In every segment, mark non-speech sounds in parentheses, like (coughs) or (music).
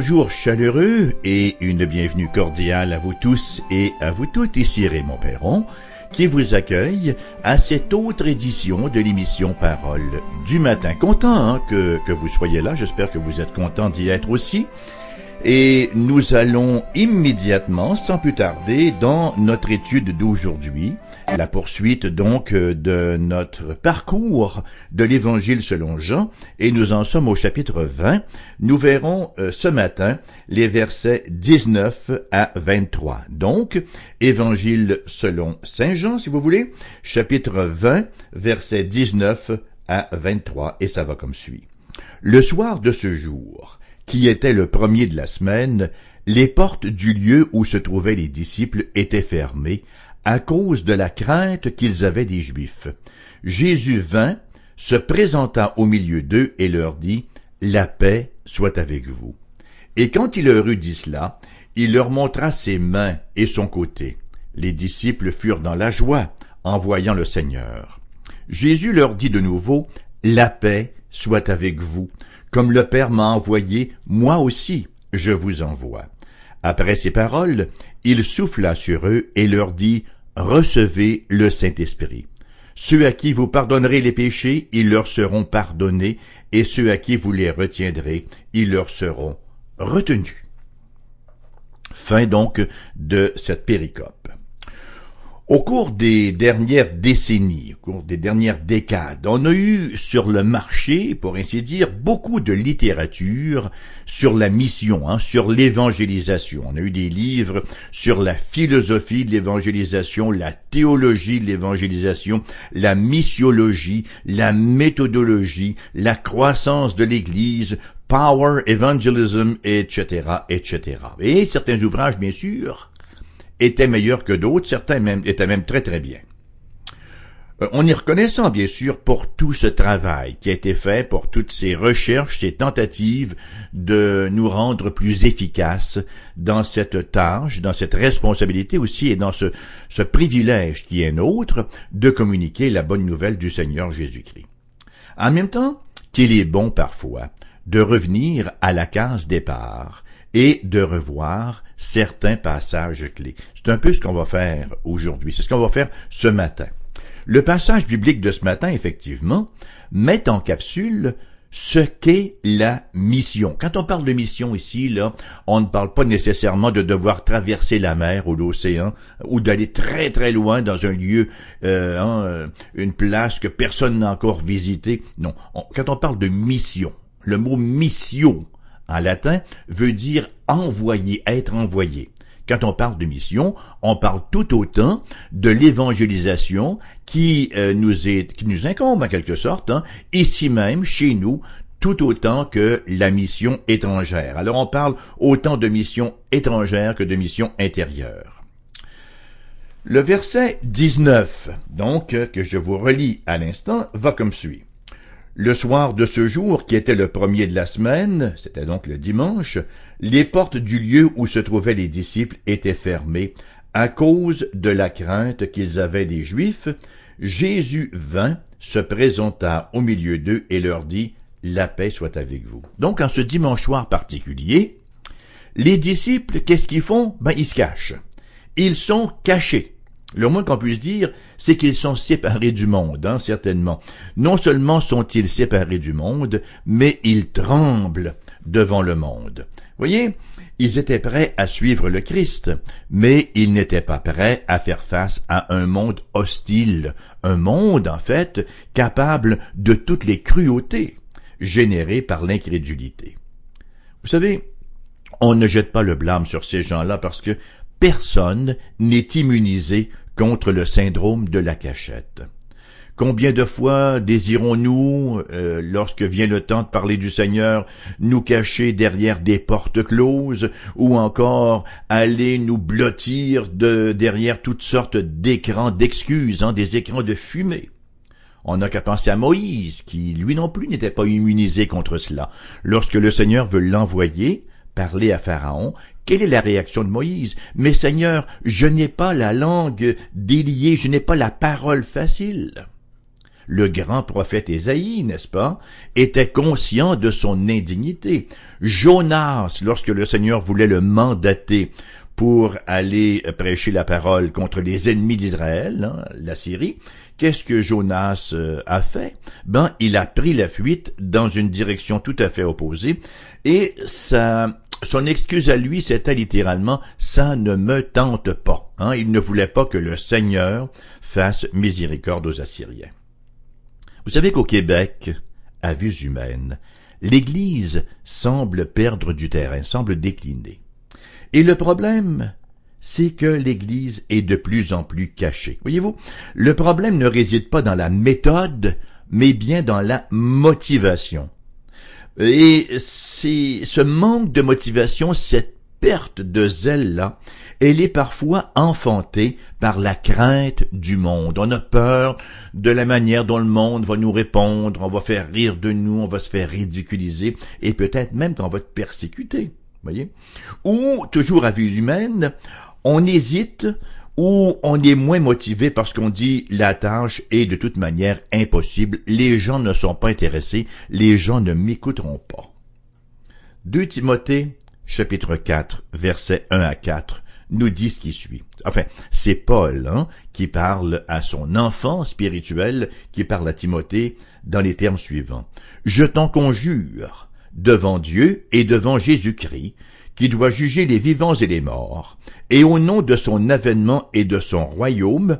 Bonjour chaleureux et une bienvenue cordiale à vous tous et à vous toutes. Ici Raymond Perron qui vous accueille à cette autre édition de l'émission Parole du matin. Content hein, que, que vous soyez là, j'espère que vous êtes content d'y être aussi. Et nous allons immédiatement, sans plus tarder, dans notre étude d'aujourd'hui, la poursuite donc de notre parcours de l'Évangile selon Jean, et nous en sommes au chapitre 20. Nous verrons euh, ce matin les versets 19 à 23. Donc, Évangile selon Saint Jean, si vous voulez, chapitre 20, versets 19 à 23, et ça va comme suit. Le soir de ce jour, qui était le premier de la semaine, les portes du lieu où se trouvaient les disciples étaient fermées, à cause de la crainte qu'ils avaient des Juifs. Jésus vint, se présenta au milieu d'eux et leur dit, La paix soit avec vous. Et quand il leur eut dit cela, il leur montra ses mains et son côté. Les disciples furent dans la joie en voyant le Seigneur. Jésus leur dit de nouveau, La paix soit avec vous. Comme le Père m'a envoyé, moi aussi je vous envoie. Après ces paroles, il souffla sur eux et leur dit, Recevez le Saint-Esprit. Ceux à qui vous pardonnerez les péchés, ils leur seront pardonnés, et ceux à qui vous les retiendrez, ils leur seront retenus. Fin donc de cette péricope. Au cours des dernières décennies, au cours des dernières décades, on a eu sur le marché, pour ainsi dire, beaucoup de littérature sur la mission, hein, sur l'évangélisation. On a eu des livres sur la philosophie de l'évangélisation, la théologie de l'évangélisation, la missiologie, la méthodologie, la croissance de l'Église, Power Evangelism, etc., etc. Et certains ouvrages, bien sûr, étaient meilleurs que d'autres, certains même, étaient même très très bien. Euh, on y reconnaissant bien sûr pour tout ce travail qui a été fait, pour toutes ces recherches, ces tentatives de nous rendre plus efficaces dans cette tâche, dans cette responsabilité aussi et dans ce, ce privilège qui est nôtre de communiquer la bonne nouvelle du Seigneur Jésus-Christ. En même temps qu'il est bon parfois de revenir à la case départ et de revoir certains passages clés. C'est un peu ce qu'on va faire aujourd'hui. C'est ce qu'on va faire ce matin. Le passage biblique de ce matin, effectivement, met en capsule ce qu'est la mission. Quand on parle de mission ici, là, on ne parle pas nécessairement de devoir traverser la mer ou l'océan ou d'aller très très loin dans un lieu, euh, hein, euh, une place que personne n'a encore visité. Non, quand on parle de mission, le mot mission en latin, veut dire envoyer, être envoyé. Quand on parle de mission, on parle tout autant de l'évangélisation qui euh, nous est, qui nous incombe en quelque sorte, hein, ici même, chez nous, tout autant que la mission étrangère. Alors on parle autant de mission étrangère que de mission intérieure. Le verset 19, donc, que je vous relis à l'instant, va comme suit. Le soir de ce jour, qui était le premier de la semaine, c'était donc le dimanche, les portes du lieu où se trouvaient les disciples étaient fermées à cause de la crainte qu'ils avaient des Juifs. Jésus vint, se présenta au milieu d'eux et leur dit, La paix soit avec vous. Donc en ce dimanche soir particulier, les disciples, qu'est-ce qu'ils font? Ben ils se cachent. Ils sont cachés. Le moins qu'on puisse dire, c'est qu'ils sont séparés du monde, hein, certainement. Non seulement sont-ils séparés du monde, mais ils tremblent devant le monde. Voyez, ils étaient prêts à suivre le Christ, mais ils n'étaient pas prêts à faire face à un monde hostile, un monde, en fait, capable de toutes les cruautés générées par l'incrédulité. Vous savez, on ne jette pas le blâme sur ces gens-là parce que personne n'est immunisé contre le syndrome de la cachette. Combien de fois désirons-nous, euh, lorsque vient le temps de parler du Seigneur, nous cacher derrière des portes closes, ou encore aller nous blottir de, derrière toutes sortes d'écrans d'excuses, hein, des écrans de fumée? On n'a qu'à penser à Moïse, qui lui non plus n'était pas immunisé contre cela. Lorsque le Seigneur veut l'envoyer, parler à Pharaon, quelle est la réaction de Moïse? Mais Seigneur, je n'ai pas la langue déliée, je n'ai pas la parole facile. le grand prophète Ésaïe, n'est-ce pas, était conscient de son indignité. Jonas, lorsque le Seigneur voulait le mandater pour aller prêcher la parole contre les ennemis d'Israël, hein, la Syrie, qu'est-ce que Jonas euh, a fait? Ben, il a pris la fuite dans une direction tout à fait opposée, et son excuse à lui, c'était littéralement « ça ne me tente pas hein. Il ne voulait pas que le Seigneur fasse miséricorde aux Assyriens. Vous savez qu'au Québec, à vue humaine, l'Église semble perdre du terrain, semble décliner. Et le problème, c'est que l'Église est de plus en plus cachée. Voyez-vous, le problème ne réside pas dans la méthode, mais bien dans la motivation. Et c'est ce manque de motivation, cette perte de zèle-là, elle est parfois enfantée par la crainte du monde. On a peur de la manière dont le monde va nous répondre, on va faire rire de nous, on va se faire ridiculiser, et peut-être même qu'on va être persécuté voyez? Ou, toujours à vie humaine, on hésite ou on est moins motivé parce qu'on dit la tâche est de toute manière impossible, les gens ne sont pas intéressés, les gens ne m'écouteront pas. 2 Timothée, chapitre 4, versets 1 à 4, nous dit ce qui suit. Enfin, c'est Paul hein, qui parle à son enfant spirituel, qui parle à Timothée dans les termes suivants. Je t'en conjure, devant Dieu et devant Jésus-Christ, qui doit juger les vivants et les morts, et au nom de son avènement et de son royaume,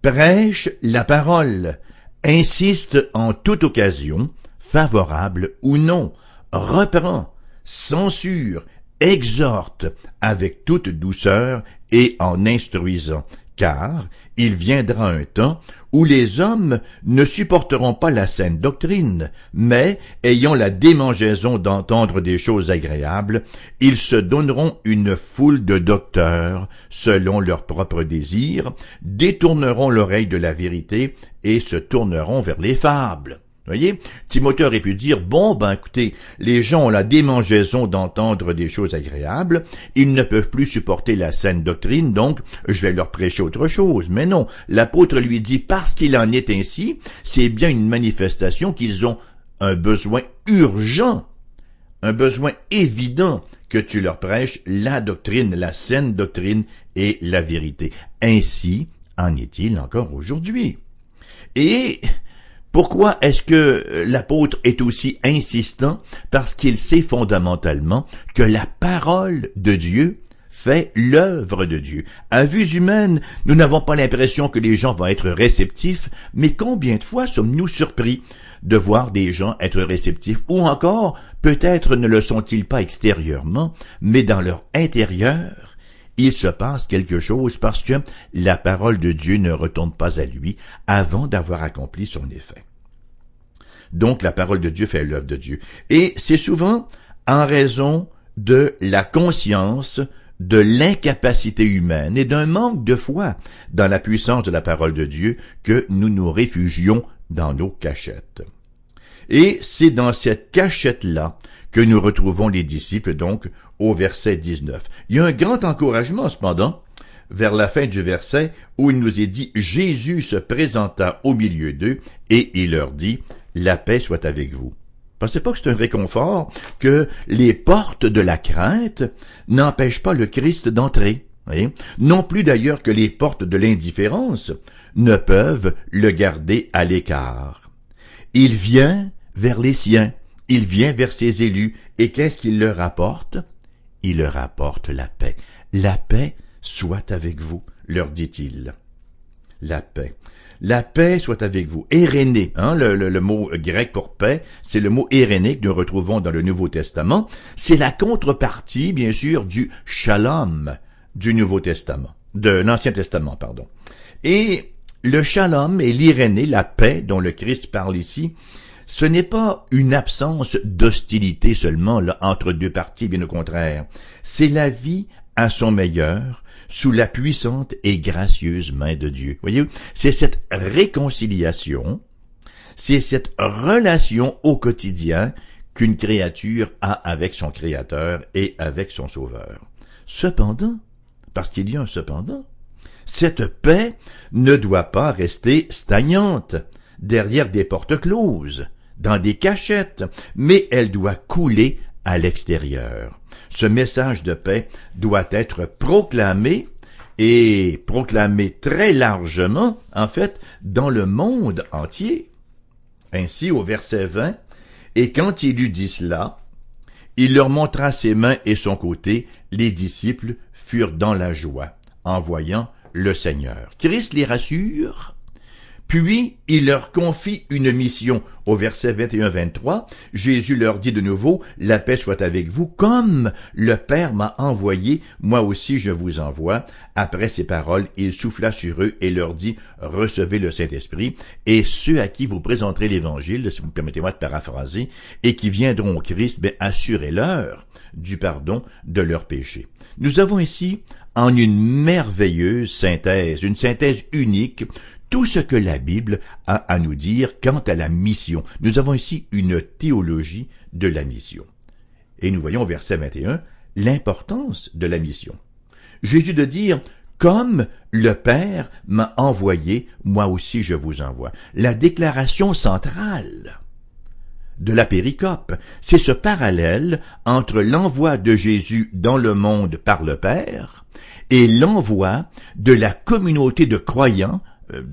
prêche la parole, insiste en toute occasion, favorable ou non, reprend, censure, exhorte avec toute douceur et en instruisant, car il viendra un temps où les hommes ne supporteront pas la saine doctrine, mais, ayant la démangeaison d'entendre des choses agréables, ils se donneront une foule de docteurs, selon leurs propres désirs, détourneront l'oreille de la vérité et se tourneront vers les fables voyez, Timothée aurait pu dire, bon, ben écoutez, les gens ont la démangeaison d'entendre des choses agréables, ils ne peuvent plus supporter la saine doctrine, donc je vais leur prêcher autre chose. Mais non, l'apôtre lui dit, parce qu'il en est ainsi, c'est bien une manifestation qu'ils ont un besoin urgent, un besoin évident que tu leur prêches la doctrine, la saine doctrine et la vérité. Ainsi en est-il encore aujourd'hui. Et pourquoi est-ce que euh, l'apôtre est aussi insistant? Parce qu'il sait fondamentalement que la parole de Dieu fait l'œuvre de Dieu. À vue humaine, nous n'avons pas l'impression que les gens vont être réceptifs, mais combien de fois sommes-nous surpris de voir des gens être réceptifs, ou encore, peut-être ne le sont-ils pas extérieurement, mais dans leur intérieur, il se passe quelque chose parce que la parole de Dieu ne retourne pas à lui avant d'avoir accompli son effet. Donc la parole de Dieu fait l'œuvre de Dieu. Et c'est souvent en raison de la conscience de l'incapacité humaine et d'un manque de foi dans la puissance de la parole de Dieu que nous nous réfugions dans nos cachettes. Et c'est dans cette cachette-là que nous retrouvons les disciples, donc, au verset 19. Il y a un grand encouragement, cependant, vers la fin du verset, où il nous est dit, Jésus se présenta au milieu d'eux, et il leur dit, La paix soit avec vous. Pensez pas que c'est un réconfort que les portes de la crainte n'empêchent pas le Christ d'entrer. Non plus d'ailleurs que les portes de l'indifférence ne peuvent le garder à l'écart. Il vient vers les siens, il vient vers ses élus, et qu'est-ce qu'il leur apporte Il leur apporte la paix. La paix soit avec vous, leur dit-il. La paix. La paix soit avec vous. Éréné, hein, le, mot grec pour paix, c'est le mot éréné que nous retrouvons dans le Nouveau Testament. C'est la contrepartie, bien sûr, du shalom du Nouveau Testament, de l'Ancien Testament, pardon. Et le shalom et l'irénée, la paix dont le Christ parle ici, ce n'est pas une absence d'hostilité seulement là, entre deux parties, bien au contraire. C'est la vie à son meilleur sous la puissante et gracieuse main de Dieu. Voyez, c'est cette réconciliation, c'est cette relation au quotidien qu'une créature a avec son Créateur et avec son Sauveur. Cependant, parce qu'il y a un cependant, cette paix ne doit pas rester stagnante. Derrière des portes closes, dans des cachettes, mais elle doit couler à l'extérieur. Ce message de paix doit être proclamé et proclamé très largement, en fait, dans le monde entier. Ainsi, au verset 20, Et quand il eut dit cela, il leur montra ses mains et son côté, les disciples furent dans la joie, en voyant le Seigneur. Christ les rassure, puis il leur confie une mission. Au verset 21-23, Jésus leur dit de nouveau, La paix soit avec vous, comme le Père m'a envoyé, moi aussi je vous envoie. Après ces paroles, il souffla sur eux et leur dit, Recevez le Saint-Esprit, et ceux à qui vous présenterez l'Évangile, si vous permettez-moi de paraphraser, et qui viendront au Christ, ben, assurez-leur du pardon de leurs péchés. Nous avons ici, en une merveilleuse synthèse, une synthèse unique, tout ce que la Bible a à nous dire quant à la mission. Nous avons ici une théologie de la mission. Et nous voyons au verset 21 l'importance de la mission. Jésus de dire comme le Père m'a envoyé, moi aussi je vous envoie. La déclaration centrale de la péricope, c'est ce parallèle entre l'envoi de Jésus dans le monde par le Père et l'envoi de la communauté de croyants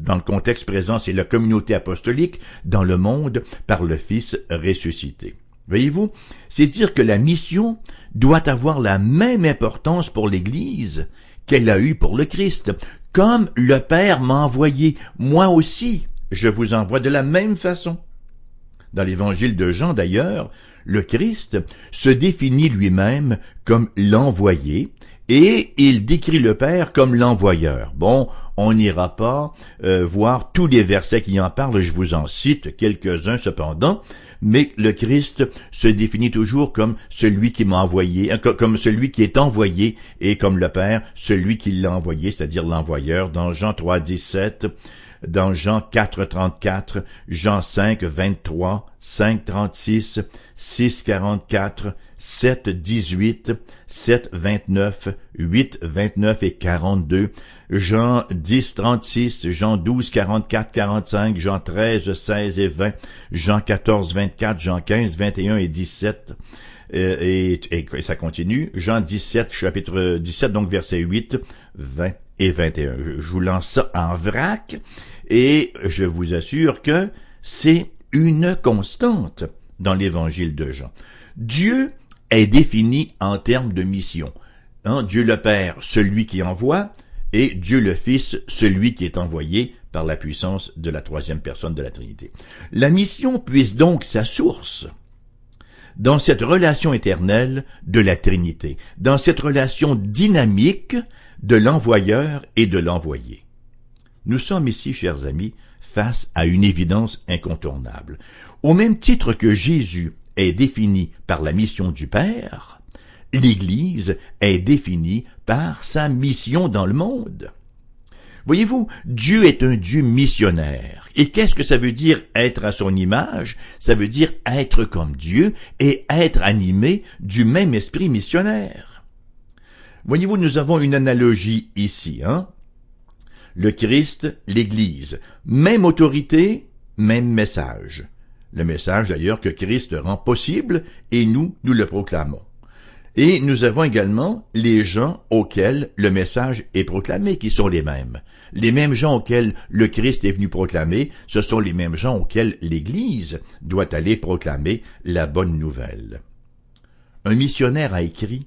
dans le contexte présent, c'est la communauté apostolique dans le monde par le Fils ressuscité. Voyez-vous, c'est dire que la mission doit avoir la même importance pour l'Église qu'elle a eue pour le Christ. Comme le Père m'a envoyé, moi aussi, je vous envoie de la même façon. Dans l'évangile de Jean d'ailleurs, le Christ se définit lui-même comme l'envoyé, et il décrit le Père comme l'envoyeur. Bon, on n'ira pas euh, voir tous les versets qui en parlent, je vous en cite quelques-uns cependant, mais le Christ se définit toujours comme celui qui m'a envoyé, hein, comme celui qui est envoyé, et comme le Père, celui qui l'a envoyé, c'est-à-dire l'envoyeur, dans Jean 3, 17, dans Jean 4, 34, Jean 5, 23, 5, 36, 6, 44, 7, 18, 7, 29, 8, 29 et 42, Jean 10, 36, Jean 12, 44, 45, Jean 13, 16 et 20, Jean 14, 24, Jean 15, 21 et 17, euh, et, et, ça continue. Jean 17, chapitre 17, donc verset 8, 20 et 21. Je vous lance ça en vrac et je vous assure que c'est une constante dans l'évangile de Jean. Dieu est défini en termes de mission. Hein, Dieu le Père, celui qui envoie, et Dieu le Fils, celui qui est envoyé par la puissance de la troisième personne de la Trinité. La mission puise donc sa source dans cette relation éternelle de la Trinité, dans cette relation dynamique de l'envoyeur et de l'envoyé. Nous sommes ici, chers amis, face à une évidence incontournable. Au même titre que Jésus est défini par la mission du Père, l'Église est définie par sa mission dans le monde. Voyez-vous, Dieu est un Dieu missionnaire. Et qu'est-ce que ça veut dire être à son image? Ça veut dire être comme Dieu et être animé du même esprit missionnaire. Voyez-vous, nous avons une analogie ici. Hein? Le Christ, l'Église. Même autorité, même message. Le message d'ailleurs que Christ rend possible et nous, nous le proclamons. Et nous avons également les gens auxquels le message est proclamé, qui sont les mêmes. Les mêmes gens auxquels le Christ est venu proclamer, ce sont les mêmes gens auxquels l'Église doit aller proclamer la bonne nouvelle. Un missionnaire a écrit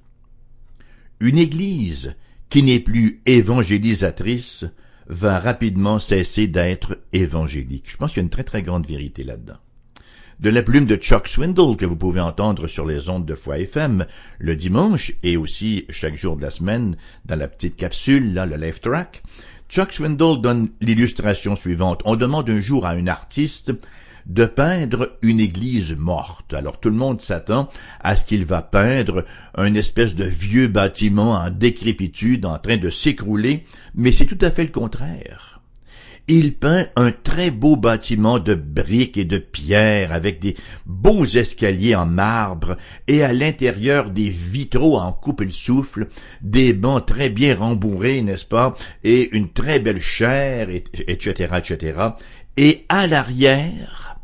Une Église qui n'est plus évangélisatrice va rapidement cesser d'être évangélique. Je pense qu'il y a une très très grande vérité là-dedans de la plume de Chuck Swindle que vous pouvez entendre sur les ondes de Foi FM le dimanche et aussi chaque jour de la semaine dans la petite capsule, là, le Life Track. Chuck Swindle donne l'illustration suivante. On demande un jour à un artiste de peindre une église morte. Alors tout le monde s'attend à ce qu'il va peindre un espèce de vieux bâtiment en décrépitude en train de s'écrouler, mais c'est tout à fait le contraire il peint un très beau bâtiment de briques et de pierres avec des beaux escaliers en marbre et à l'intérieur des vitraux en coupe le souffle, des bancs très bien rembourrés, n'est-ce pas, et une très belle chair, etc., etc. Et à l'arrière,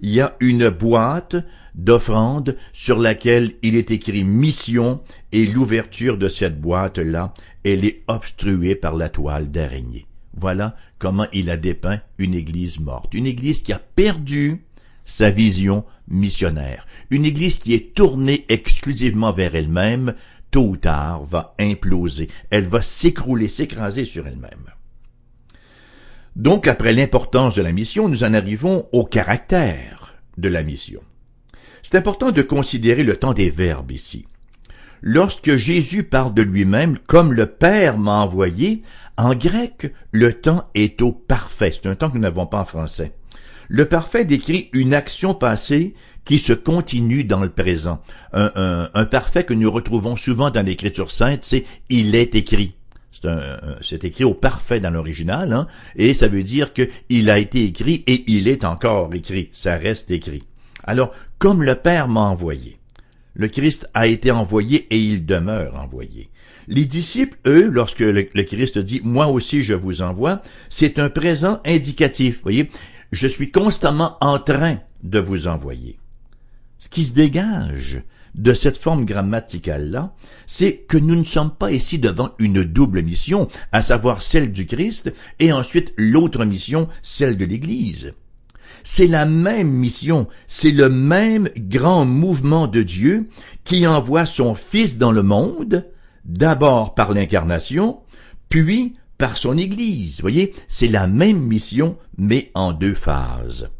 il y a une boîte d'offrande sur laquelle il est écrit mission et l'ouverture de cette boîte-là, elle est obstruée par la toile d'araignée. Voilà comment il a dépeint une église morte, une église qui a perdu sa vision missionnaire, une église qui est tournée exclusivement vers elle-même, tôt ou tard va imploser, elle va s'écrouler, s'écraser sur elle-même. Donc, après l'importance de la mission, nous en arrivons au caractère de la mission. C'est important de considérer le temps des verbes ici. Lorsque Jésus parle de lui-même comme le Père m'a envoyé, en grec, le temps est au parfait. C'est un temps que nous n'avons pas en français. Le parfait décrit une action passée qui se continue dans le présent. Un, parfait que nous retrouvons souvent dans l'écriture sainte, c'est il est écrit. C'est écrit au parfait dans l'original, hein, et ça veut dire que il a été écrit et il est encore écrit. Ça reste écrit. Alors, comme le Père m'a envoyé, le Christ a été envoyé et il demeure envoyé. Les disciples, eux, lorsque le, Christ dit Moi aussi je vous envoie, c'est un présent indicatif. voyez, je suis constamment en train de vous envoyer. Ce qui se dégage de cette forme grammaticale-là, c'est que nous ne sommes pas ici devant une double mission, à savoir celle du Christ, et ensuite l'autre mission, celle de l'Église. C'est la même mission, c'est le même grand mouvement de Dieu qui envoie son Fils dans le monde, d'abord par l'incarnation, puis par son Église. Vous voyez, c'est la même mission, mais en deux phases.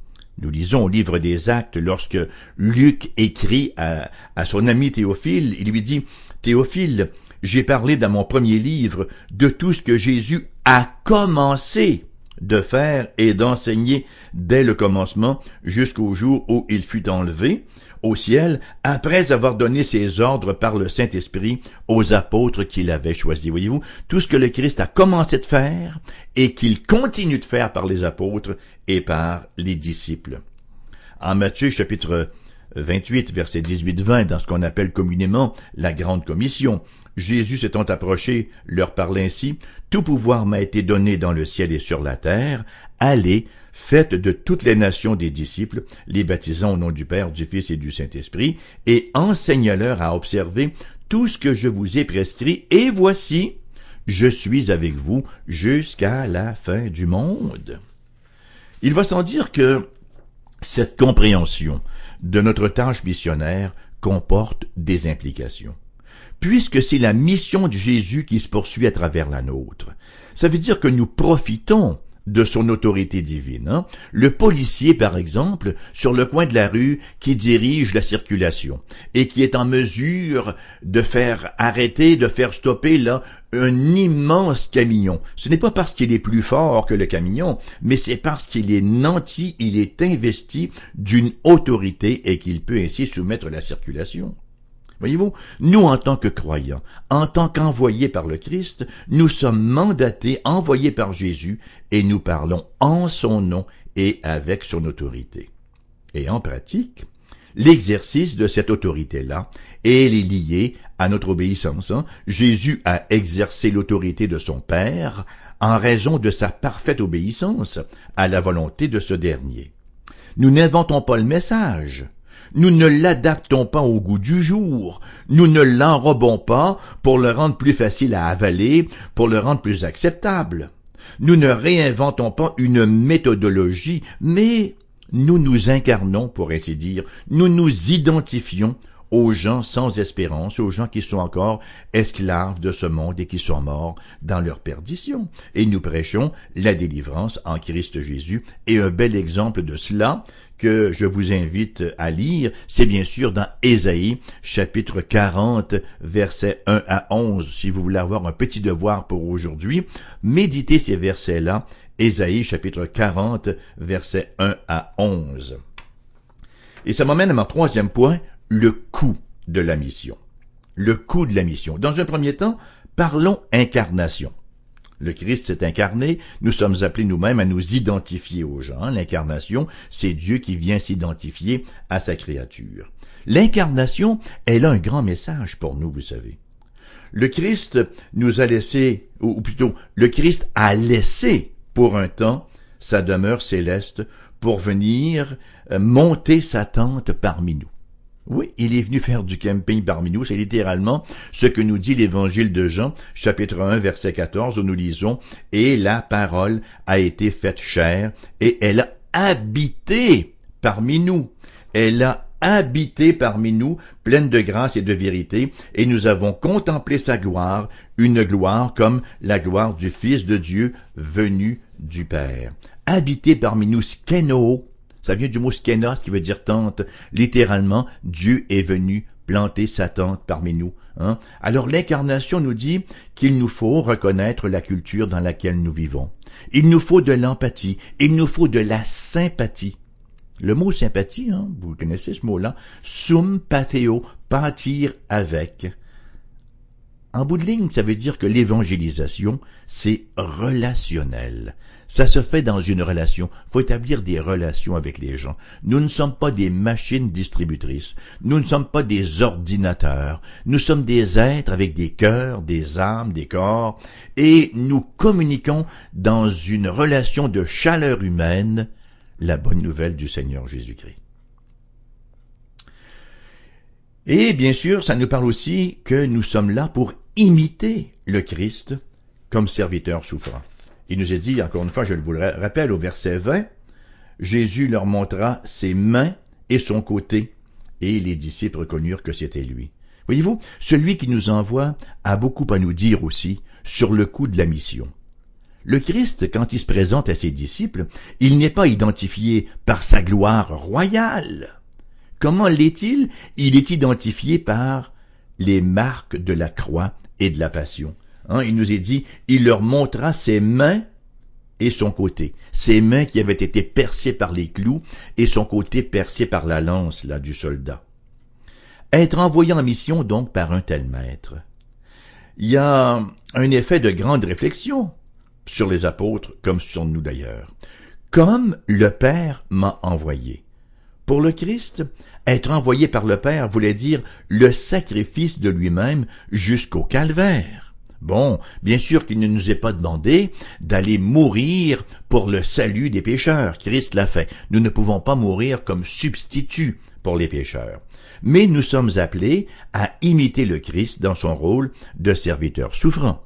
Nous lisons au livre des Actes lorsque Luc écrit à, à, son ami Théophile, il lui dit, Théophile, j'ai parlé dans mon premier livre de tout ce que Jésus a commencé de faire et d'enseigner dès le commencement jusqu'au jour où il fut enlevé au ciel après avoir donné ses ordres par le Saint-Esprit aux apôtres qu'il avait choisis. Voyez-vous, tout ce que le Christ a commencé de faire et qu'il continue de faire par les apôtres et par les disciples. En Matthieu chapitre 28, verset 18-20, dans ce qu'on appelle communément la Grande Commission. Jésus s'étant approché, leur parle ainsi, Tout pouvoir m'a été donné dans le ciel et sur la terre, allez, faites de toutes les nations des disciples, les baptisant au nom du Père, du Fils et du Saint-Esprit, et enseigne-leur à observer tout ce que je vous ai prescrit, et voici, je suis avec vous jusqu'à la fin du monde. Il va sans dire que cette compréhension de notre tâche missionnaire comporte des implications. Puisque c'est la mission de Jésus qui se poursuit à travers la nôtre, ça veut dire que nous profitons de son autorité divine. Hein. Le policier, par exemple, sur le coin de la rue, qui dirige la circulation et qui est en mesure de faire arrêter, de faire stopper là un immense camion. Ce n'est pas parce qu'il est plus fort que le camion, mais c'est parce qu'il est nanti, il est investi d'une autorité et qu'il peut ainsi soumettre la circulation. Voyez-vous, nous en tant que croyants, en tant qu'envoyés par le Christ, nous sommes mandatés, envoyés par Jésus, et nous parlons en son nom et avec son autorité. Et en pratique, l'exercice de cette autorité-là, est lié à notre obéissance. Hein. Jésus a exercé l'autorité de son Père en raison de sa parfaite obéissance à la volonté de ce dernier. Nous n'inventons pas le message, nous ne l'adaptons pas au goût du jour. Nous ne l'enrobons pas pour le rendre plus facile à avaler, pour le rendre plus acceptable. Nous ne réinventons pas une méthodologie, mais nous nous incarnons, pour ainsi dire, nous nous identifions aux gens sans espérance, aux gens qui sont encore esclaves de ce monde et qui sont morts dans leur perdition. Et nous prêchons la délivrance en Christ Jésus. Et un bel exemple de cela que je vous invite à lire, c'est bien sûr dans Ésaïe, chapitre 40, versets 1 à 11. Si vous voulez avoir un petit devoir pour aujourd'hui, méditez ces versets-là. Ésaïe, chapitre 40, versets 1 à 11. Et ça m'amène à mon troisième point, le coût de la mission. Le coût de la mission. Dans un premier temps, parlons incarnation. Le Christ s'est incarné, nous sommes appelés nous-mêmes à nous identifier aux gens. L'incarnation, c'est Dieu qui vient s'identifier à sa créature. L'incarnation, elle a un grand message pour nous, vous savez. Le Christ nous a laissé, ou plutôt, le Christ a laissé pour un temps sa demeure céleste pour venir euh, monter sa tente parmi nous. Oui, il est venu faire du camping parmi nous. C'est littéralement ce que nous dit l'évangile de Jean, chapitre 1, verset 14, où nous lisons, Et la parole a été faite chair, et elle a habité parmi nous. Elle a habité parmi nous, pleine de grâce et de vérité, et nous avons contemplé sa gloire, une gloire comme la gloire du Fils de Dieu venu du Père. Habité parmi nous, skeno, ça vient du mot skenos qui veut dire tente. Littéralement, Dieu est venu planter sa tente parmi nous. Hein? Alors l'incarnation nous dit qu'il nous faut reconnaître la culture dans laquelle nous vivons. Il nous faut de l'empathie, il nous faut de la sympathie. Le mot sympathie, hein, vous connaissez ce mot-là, sum pateo, pâtir avec. En bout de ligne, ça veut dire que l'évangélisation, c'est relationnel. Ça se fait dans une relation. faut établir des relations avec les gens. Nous ne sommes pas des machines distributrices. Nous ne sommes pas des ordinateurs. Nous sommes des êtres avec des cœurs, des âmes, des corps, et nous communiquons dans une relation de chaleur humaine la bonne nouvelle du Seigneur Jésus-Christ. Et bien sûr, ça nous parle aussi que nous sommes là pour imiter le Christ comme serviteur souffrant. Il nous est dit, encore une fois, je vous le rappelle, au verset 20, Jésus leur montra ses mains et son côté, et les disciples reconnurent que c'était lui. Voyez-vous, celui qui nous envoie a beaucoup à nous dire aussi sur le coup de la mission. Le Christ, quand il se présente à ses disciples, il n'est pas identifié par sa gloire royale. Comment l'est-il? Il est identifié par les marques de la croix et de la passion. Hein, il nous est dit, il leur montra ses mains et son côté, ses mains qui avaient été percées par les clous et son côté percé par la lance là du soldat. Être envoyé en mission donc par un tel maître. Il y a un effet de grande réflexion sur les apôtres comme sur nous d'ailleurs. Comme le Père m'a envoyé. Pour le Christ, être envoyé par le Père voulait dire le sacrifice de lui-même jusqu'au calvaire. Bon, bien sûr qu'il ne nous est pas demandé d'aller mourir pour le salut des pécheurs. Christ l'a fait. Nous ne pouvons pas mourir comme substitut pour les pécheurs. Mais nous sommes appelés à imiter le Christ dans son rôle de serviteur souffrant.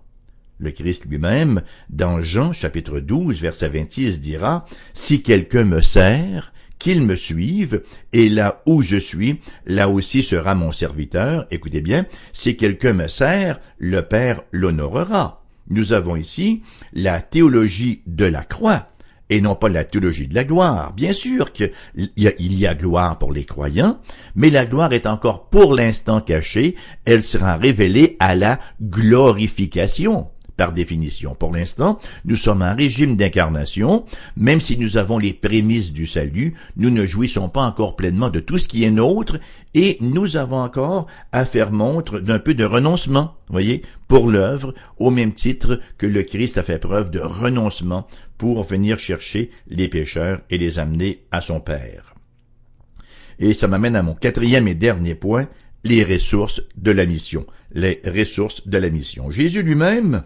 Le Christ lui-même, dans Jean chapitre 12 verset 26 dira, Si quelqu'un me sert, qu'il me suive, et là où je suis, là aussi sera mon serviteur. Écoutez bien, si quelqu'un me sert, le Père l'honorera. Nous avons ici la théologie de la croix et non pas la théologie de la gloire. Bien sûr qu'il y, a, il y a gloire pour les croyants, mais la gloire est encore pour l'instant cachée, elle sera révélée à la glorification par définition. Pour l'instant, nous sommes un régime d'incarnation, même si nous avons les prémices du salut, nous ne jouissons pas encore pleinement de tout ce qui est nôtre, et nous avons encore à faire montre d'un peu de renoncement, voyez, pour l'œuvre, au même titre que le Christ a fait preuve de renoncement pour venir chercher les pécheurs et les amener à son Père. Et ça m'amène à mon quatrième et dernier point, les ressources de la mission. Les ressources de la mission. Jésus lui-même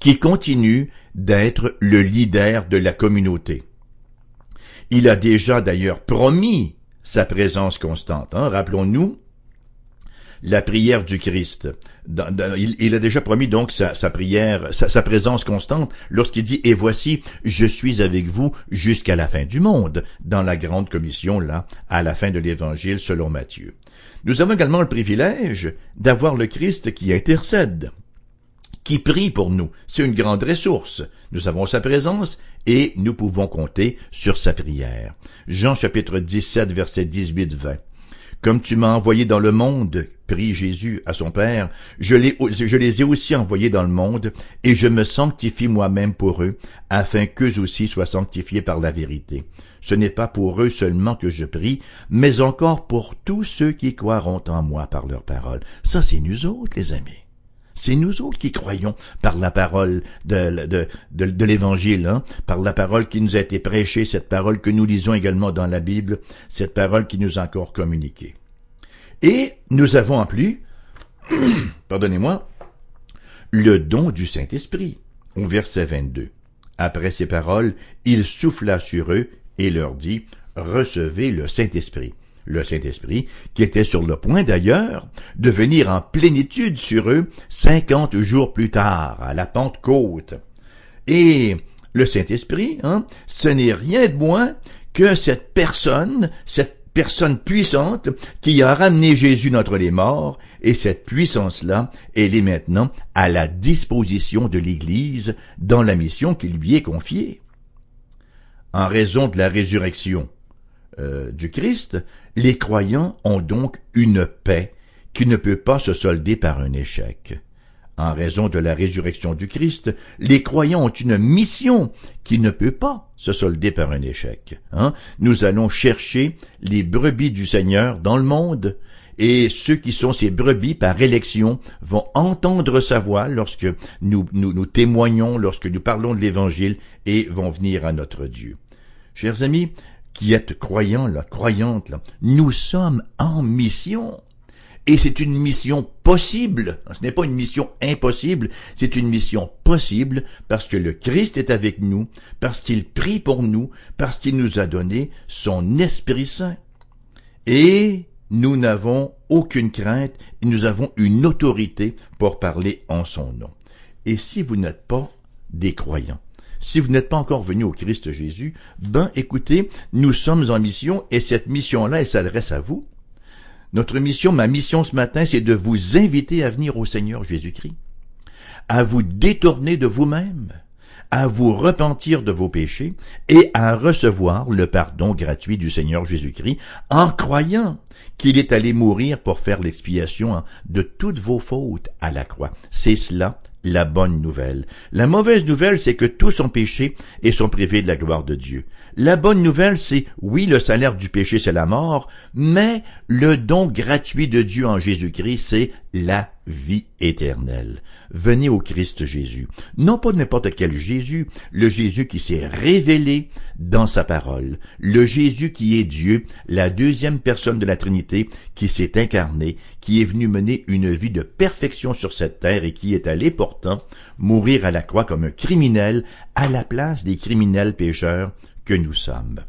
qui continue d'être le leader de la communauté. Il a déjà d'ailleurs promis sa présence constante. Hein. Rappelons-nous la prière du Christ. il, a déjà promis donc sa, prière, sa, présence constante lorsqu'il dit Et voici, je suis avec vous jusqu'à la fin du monde, dans la grande commission là, à la fin de l'Évangile selon Matthieu. Nous avons également le privilège d'avoir le Christ qui intercède qui prie pour nous. C'est une grande ressource. Nous avons sa présence et nous pouvons compter sur sa prière. Jean chapitre 17 verset 18-20. Comme tu m'as envoyé dans le monde, prie Jésus à son Père, je les, ai aussi envoyés dans le monde, et je me sanctifie moi-même pour eux, afin qu'eux aussi soient sanctifiés par la vérité. Ce n'est pas pour eux seulement que je prie, mais encore pour tous ceux qui croiront en moi par leur parole. Ça, c'est nous autres, les amis. C'est nous autres qui croyons par la parole de, l'Évangile, hein, par la parole qui nous a été prêchée, cette parole que nous lisons également dans la Bible, cette parole qui nous a encore communiquée. Et nous avons en plus, (coughs) pardonnez-moi, le don du Saint-Esprit, au verset 22. Après ces paroles, il souffla sur eux et leur dit, Recevez le Saint-Esprit. Le Saint-Esprit, qui était sur le point d'ailleurs de venir en plénitude sur eux cinquante jours plus tard, à la Pentecôte. Et le Saint-Esprit, hein, ce n'est rien de moins que cette personne, cette personne puissante qui a ramené Jésus d'entre les morts, et cette puissance-là, elle est maintenant à la disposition de l'Église dans la mission qui lui est confiée. En raison de la résurrection euh, du Christ, les croyants ont donc une paix qui ne peut pas se solder par un échec. En raison de la résurrection du Christ, les croyants ont une mission qui ne peut pas se solder par un échec. Hein. Nous allons chercher les brebis du Seigneur dans le monde, et ceux qui sont ces brebis par élection vont entendre sa voix lorsque nous, nous, nous témoignons, lorsque nous parlons de l'Évangile, et vont venir à notre Dieu. Chers amis, qui êtes croyants, là, croyantes, là, nous sommes en mission. Et c'est une mission possible. Ce n'est pas une mission impossible, c'est une mission possible parce que le Christ est avec nous, parce qu'il prie pour nous, parce qu'il nous a donné son Esprit Saint. Et nous n'avons aucune crainte, nous avons une autorité pour parler en son nom. Et si vous n'êtes pas des croyants, si vous n'êtes pas encore venu au Christ Jésus, ben écoutez, nous sommes en mission et cette mission-là, elle s'adresse à vous. Notre mission, ma mission ce matin, c'est de vous inviter à venir au Seigneur Jésus-Christ, à vous détourner de vous-même, à vous repentir de vos péchés et à recevoir le pardon gratuit du Seigneur Jésus-Christ en croyant qu'il est allé mourir pour faire l'expiation de toutes vos fautes à la croix. C'est cela la bonne nouvelle. La mauvaise nouvelle, c'est que tous sont péchés et sont privés de la gloire de Dieu. La bonne nouvelle, c'est oui, le salaire du péché, c'est la mort, mais le don gratuit de Dieu en Jésus-Christ, c'est la vie éternelle. Venez au Christ Jésus. Non pas n'importe quel Jésus, le Jésus qui s'est révélé dans sa parole, le Jésus qui est Dieu, la deuxième personne de la Trinité, qui s'est incarné, qui est venu mener une vie de perfection sur cette terre et qui est allé pourtant mourir à la croix comme un criminel à la place des criminels pécheurs que nous sommes.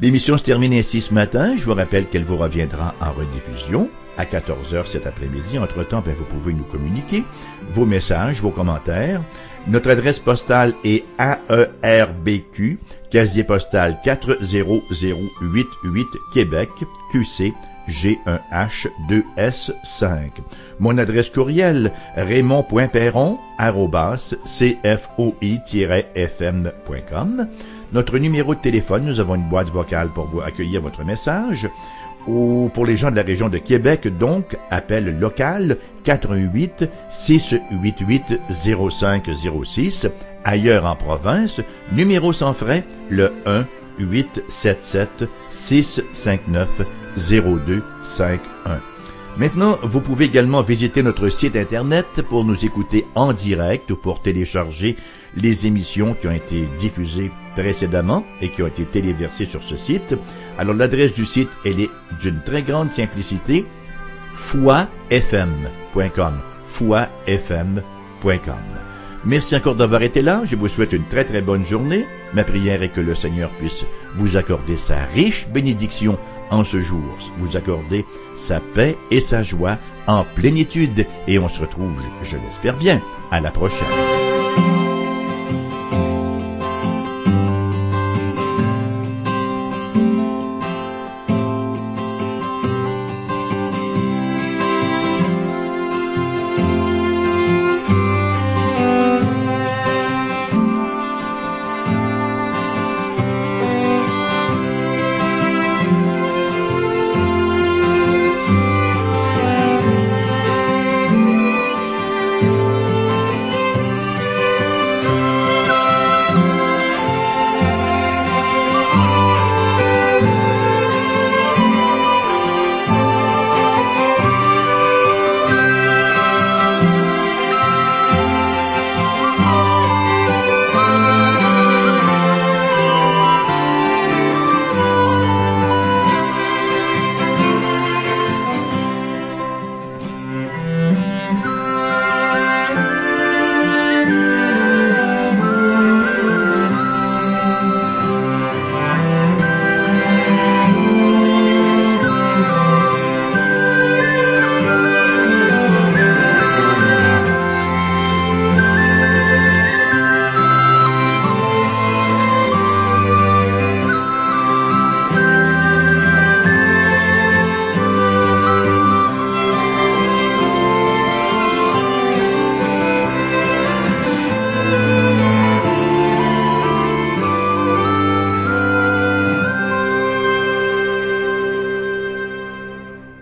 L'émission se termine ainsi ce matin. Je vous rappelle qu'elle vous reviendra en rediffusion à 14h cet après-midi. Entre-temps, ben, vous pouvez nous communiquer vos messages, vos commentaires. Notre adresse postale est AERBQ, casier postal 40088 Québec, QC G1H2S5. Mon adresse courriel, raymond.perron, cfoi-fm.com. Notre numéro de téléphone, nous avons une boîte vocale pour vous accueillir votre message. Ou pour les gens de la région de Québec, donc, appel local 88 688 0506. Ailleurs en province, numéro sans frais, le 1 877 659 0251. Maintenant, vous pouvez également visiter notre site Internet pour nous écouter en direct ou pour télécharger les émissions qui ont été diffusées précédemment et qui ont été téléversées sur ce site. Alors l'adresse du site, elle est d'une très grande simplicité, foifm.com. foifm.com. Merci encore d'avoir été là. Je vous souhaite une très très bonne journée. Ma prière est que le Seigneur puisse vous accorder sa riche bénédiction en ce jour, vous accorder sa paix et sa joie en plénitude. Et on se retrouve, je l'espère bien, à la prochaine.